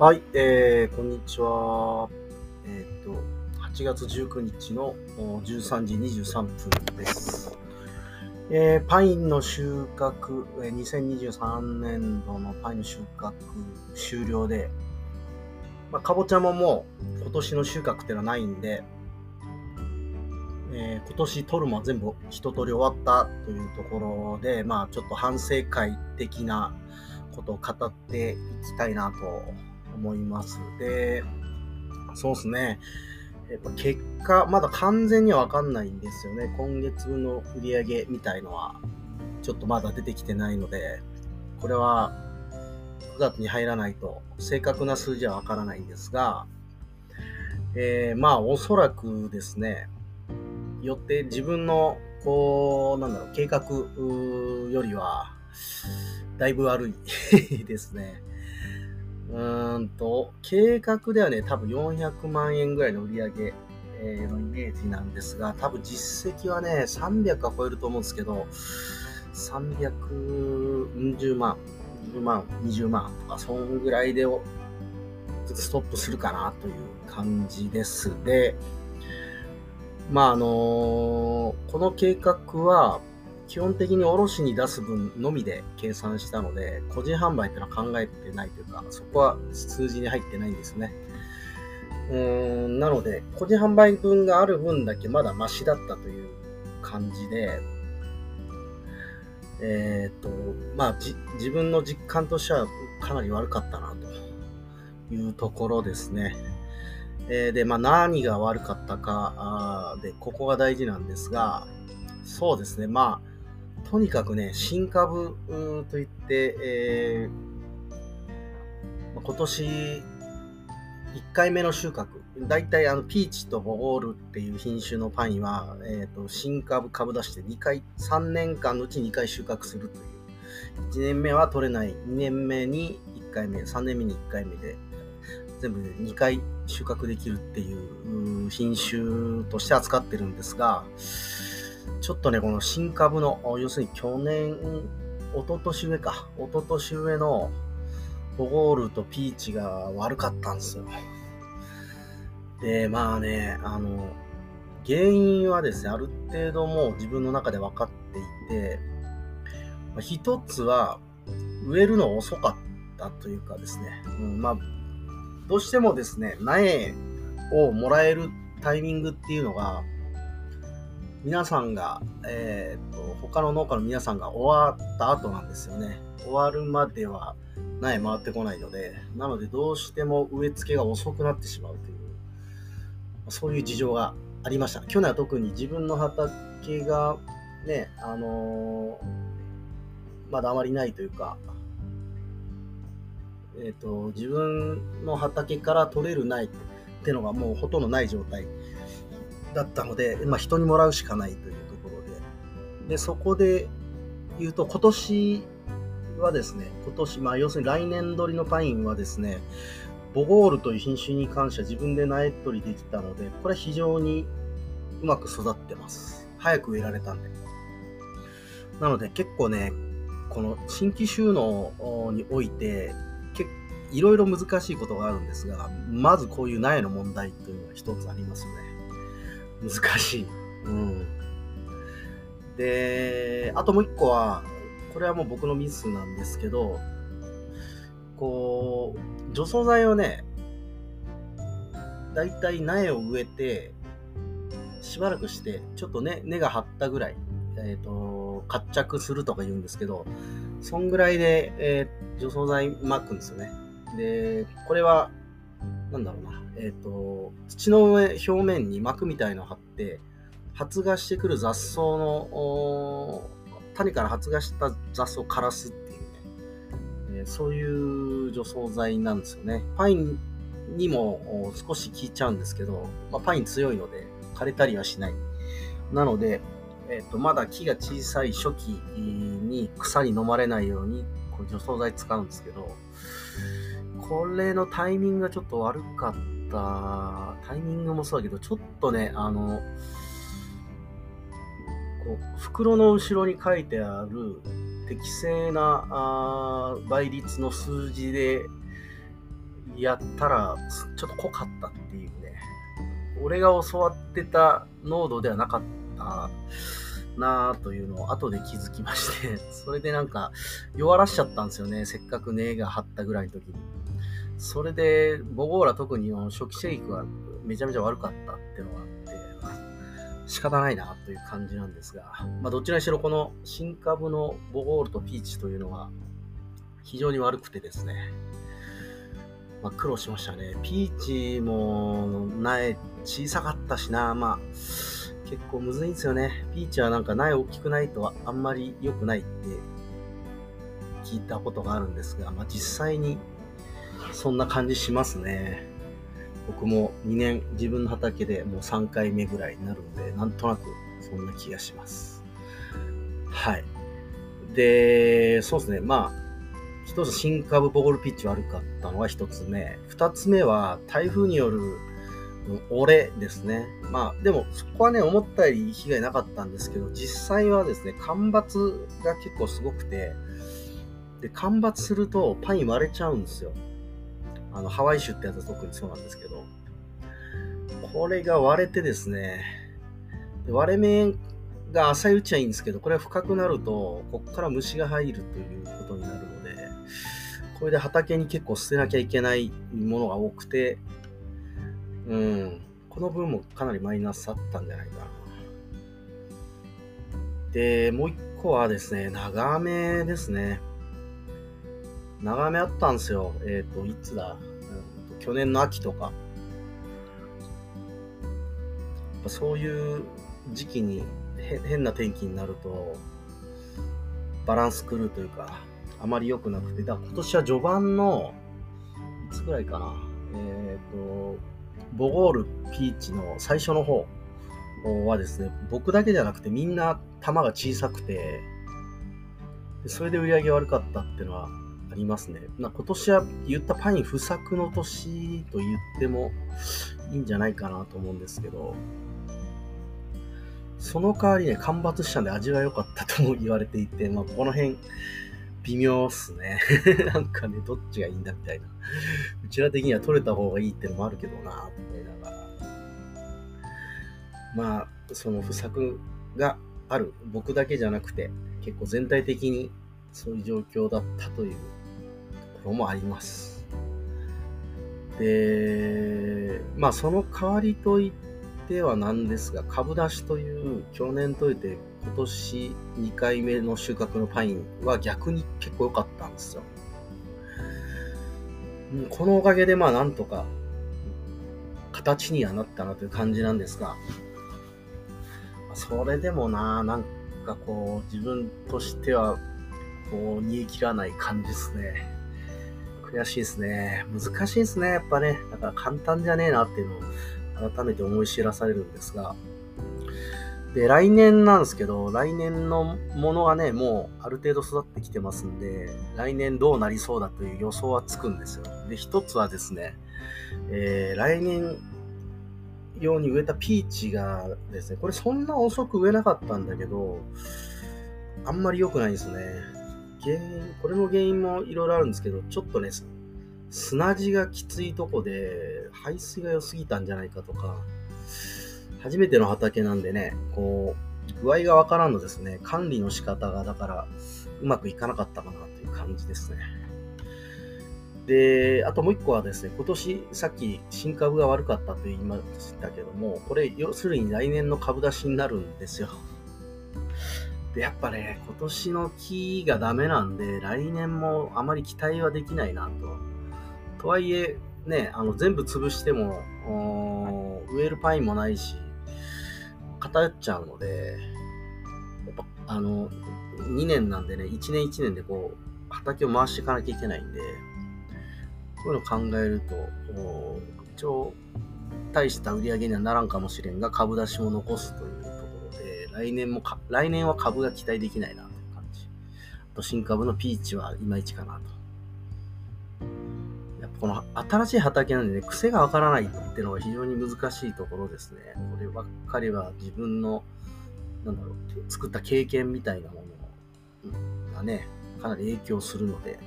はい、えー、こんにちは。えっ、と、8月19日の13時23分です。えーパインの収穫、2023年度のパインの収穫終了で、まあ、かぼちゃももう今年の収穫っていうのはないんで、えー今年取るも全部一通り終わったというところで、まあちょっと反省会的なことを語っていきたいなと思います。で、そうですね。やっぱ結果、まだ完全にはわかんないんですよね。今月の売り上げみたいのは、ちょっとまだ出てきてないので、これは9月に入らないと正確な数字はわからないんですが、えーまあおそらくですね、よって自分のこう、なんだろう、計画よりは、だいぶ悪いですね。うーんと、計画ではね、多分400万円ぐらいの売り上げえーのイメージなんですが、多分実績はね、300は超えると思うんですけど、340万、10万、20万とか、そんぐらいでおストップするかなという感じです。で、まああのこの計画は、基本的に卸に出す分のみで計算したので、個人販売っていうのは考えてないというか、そこは数字に入ってないんですね。うーん、なので、個人販売分がある分だけまだマシだったという感じで、えっ、と、まあ、自分の実感としてはかなり悪かったなというところですね。えーで、まあ、何が悪かったかで、ここが大事なんですが、そうですね、まあ、とにかくね、新株といって、えー今年1回目の収穫、大体あのピーチとボゴールっていう品種のパインは、えー、と新株株出して2回、3年間のうち2回収穫するという。1年目は取れない、2年目に1回目、3年目に1回目で、全部で2回収穫できるっていう品種として扱ってるんですが、ちょっとね、この新株の、要するに去年、一昨年上か、一昨年上のボゴールとピーチが悪かったんですよ。で、まあね、あの、原因はですね、ある程度もう自分の中で分かっていて、一つは、植えるの遅かったというかですね、うん、まあ、どうしてもですね、苗をもらえるタイミングっていうのが、皆さんが、えー、と他の農家の皆さんが終わった後なんですよね。終わるまでは苗回ってこないので、なのでどうしても植え付けが遅くなってしまうという、そういう事情がありました。去年は特に自分の畑がね、あのーまだあまりないというか、えっ、と、自分の畑から取れる苗ってのがもうほとんどない状態だったので、まあ、人にもらうしかないというところで、で、そこで言うと、今年はですね、今年、まあ、要するに来年取りのパインはですね、ボゴールという品種に関しては自分で苗取りできたので、これは非常にうまく育ってます。早く植えられたんで。なので結構ね、この新規収納において、いろいろ難しいことがあるんですが、まずこういう苗の問題というのが一つありますよね。難しい。うん。で、あともう一個は、これはもう僕のミスなんですけど、こう、除草剤をね、だいたい苗を植えて、しばらくして、ちょっとね、根が張ったぐらい、えっ、と、活着するとか言うんですけど、そんぐらいで、えー除草剤撒くんですよね。で、これは、なんだろうな、えっ、と、土の上、表面に膜みたいのを張って、発芽してくる雑草の、種から発芽した雑草を枯らすっていうね、えーそういう除草剤なんですよね。パインにも少し効いちゃうんですけど、まあ、パイン強いので枯れたりはしない。なので、えっとまだ木が小さい初期に草に飲まれないようにこう除草剤使うんですけど、これのタイミングがちょっと悪かった。タイミングもそうだけど、ちょっとね、あの、こう袋の後ろに書いてある適正なあ倍率の数字でやったら、ちょっと濃かったっていうね。俺が教わってた濃度ではなかったなぁというのを後で気づきましてそれでなんか弱らしちゃったんですよね。せっかく根が張ったぐらいの時に。それで、ボゴーラ特に初期生育はめちゃめちゃ悪かったっていうのがあって、仕方ないなという感じなんですが、まあどちらにしろこの新株のボゴールとピーチというのは非常に悪くてですね、まあ、苦労しましたね。ピーチも苗小さかったしな、まあ結構むずいんですよね。ピーチはなんか苗大きくないとはあんまり良くないって聞いたことがあるんですが、まあ実際にそんな感じしますね。僕も2年自分の畑でもう3回目ぐらいになるんで、なんとなくそんな気がします。はい。で、そうですね。まあ、一つ新株ボールピッチ悪かったのが一つ目。二つ目は台風による折れですね。まあ、でもそこはね、思ったより被害なかったんですけど、実際はですね、干ばつが結構すごくて、で、干ばつするとパイン割れちゃうんですよ。あの、ハワイ州ってやつは特にそうなんですけど、これが割れてですね、割れ目が浅いうちはいいんですけど、これは深くなると、こっから虫が入るということになるので、これで畑に結構捨てなきゃいけないものが多くて、うん、この分もかなりマイナスあったんじゃないかな。で、もう一個はですね、長雨ですね。長雨あったんですよ。えっ、ー、と、いつだ、うん、去年の秋とか。そういう時期に変な天気になると、バランス狂うというか、あまり良くなくて、だ今年は序盤の、いつぐらいかな、えっ、ー、と、ボゴールピーチの最初の方はですね、僕だけじゃなくてみんな玉が小さくて、それで売り上げ悪かったっていうのはありますね。ま今年は言ったパイン不作の年と言ってもいいんじゃないかなと思うんですけど、その代わりね、干ばつしたんで味が良かったとも言われていて、まあ、この辺、微妙っすね。なんかね、どっちがいいんだみたいな。うちら的には取れた方がいいってのもあるけどな、と思いながら。まあ、その不作がある僕だけじゃなくて、結構全体的にそういう状況だったというころもあります。で、まあその代わりといってはなんですが、株出しという去年といて今年2回目の収穫のパインは逆に結構良かったんですよ。このおかげでまあなんとか形にはなったなという感じなんですが、それでもな、なんかこう自分としてはこう煮え切らない感じですね。悔しいですね。難しいですね、やっぱね。だから簡単じゃねえなっていうのを改めて思い知らされるんですが。で、来年なんですけど、来年のものがね、もうある程度育ってきてますんで、来年どうなりそうだという予想はつくんですよ。で、一つはですね、えー、来年用に植えたピーチがですね、これそんな遅く植えなかったんだけど、あんまり良くないですね。原因、これの原因もいろいろあるんですけど、ちょっとね、砂地がきついとこで、排水が良すぎたんじゃないかとか、初めての畑なんでね、こう、具合がわからんのですね、管理の仕方が、だから、うまくいかなかったかなという感じですね。で、あともう一個はですね、今年さっき新株が悪かったと言いましたけども、これ要するに来年の株出しになるんですよ。で、やっぱね、今年の木がダメなんで、来年もあまり期待はできないなと。とはいえ、ね、あの全部潰しても、植えるパインもないし、偏っちゃうので、やっぱ、あの、2年なんでね、1年1年でこう、畑を回していかなきゃいけないんで、こういうのを考えると、一応、大した売り上げにはならんかもしれんが、株出しも残すという、来年も来年は株が期待できないなという感じ。あと、新株のピーチはいまいちかなと。やっぱこの新しい畑なんでね、癖がわからないっていうのが非常に難しいところですね。こればっかりは自分の、なんだろう、作った経験みたいなものがね、かなり影響するので、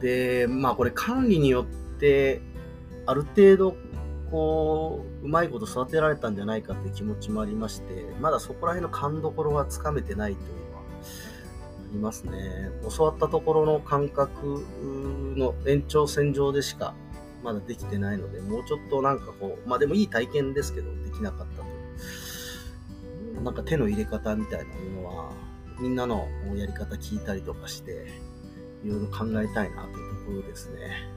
で、まあこれ管理によって、ある程度、こう、うまいこと育てられたんじゃないかっていう気持ちもありまして、まだそこら辺の勘どころはつかめてないというのはありますね。教わったところの感覚の延長線上でしかまだできてないので、もうちょっとなんかこう、まあでもいい体験ですけど、できなかったと。なんか手の入れ方みたいなものは、みんなのやり方聞いたりとかして、いろいろ考えたいなというところですね。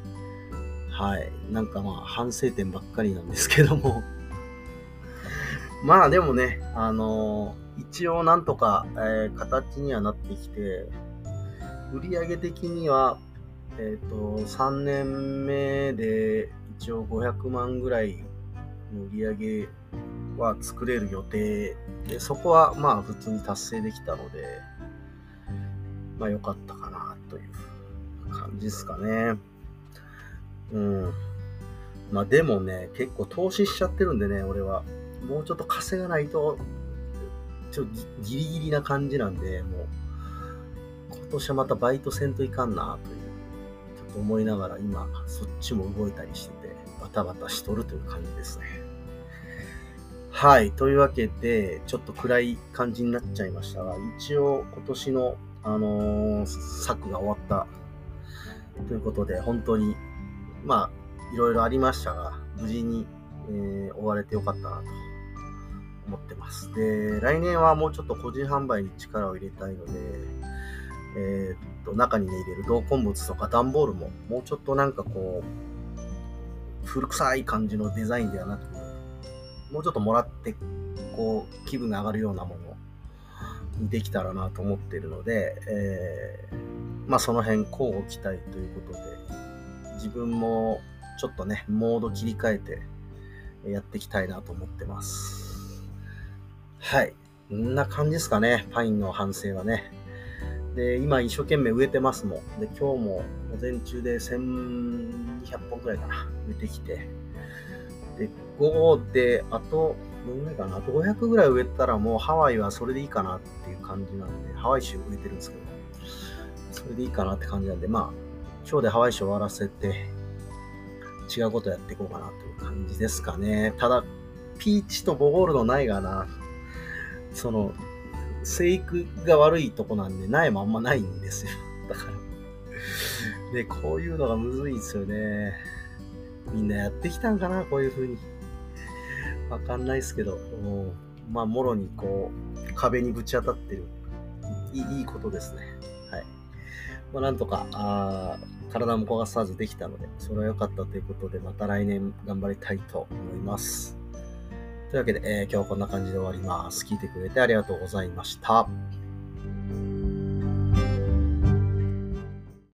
はい。なんかまあ反省点ばっかりなんですけども。まあでもね、あのー一応なんとか、えー形にはなってきて、売上的には、えっ、と、3年目で一応500万ぐらいの売り上げは作れる予定で、そこはまあ普通に達成できたので、まあ良かったかなという感じですかね。うん。まあでもね、結構投資しちゃってるんでね、俺は。もうちょっと稼がないと、ちょっとギリギリな感じなんで、もう、今年はまたバイトせんといかんなという、ちょっと思いながら今、そっちも動いたりしてて、バタバタしとるという感じですね。はい。というわけで、ちょっと暗い感じになっちゃいましたが、一応今年の、あのー作が終わったということで、本当に、まあ、いろいろありましたが、無事に、えー終われてよかったなと思ってます。で、来年はもうちょっと個人販売に力を入れたいので、えーっと、中にね、入れる同梱物とか段ボールも、もうちょっとなんかこう、古臭い感じのデザインではなく、もうちょっともらって、こう、気分が上がるようなものにできたらなと思ってるので、えーまあその辺、交互期待ということで、自分もちょっとね、モード切り替えてやっていきたいなと思ってます。はい。こんな感じですかね、パインの反省はね。で、今一生懸命植えてますもん。で、今日も午前中で1200本くらいかな、植えてきて。で、午後で、あと、どんぐらいかな、あと500ぐらい植えたらもうハワイはそれでいいかなっていう感じなんで、ハワイ州植えてるんですけど、それでいいかなって感じなんで、まあ、今日でハワイ州終わらせて、違うことやっていこうかなという感じですかね。ただ、ピーチとボゴールの苗がな、その、生育が悪いとこなんで、苗もあんまないんですよ。だから。で、こういうのがむずいんですよね。みんなやってきたんかな、こういう風に。わかんないですけど、もうまあ、もろにこう、壁にぶち当たってる。いいいことですね。まあ、なんとか、あ体も焦がさずできたので、それは良かったということで、また来年頑張りたいと思います。というわけで、えー今日はこんな感じで終わります。聞いてくれてありがとうございました。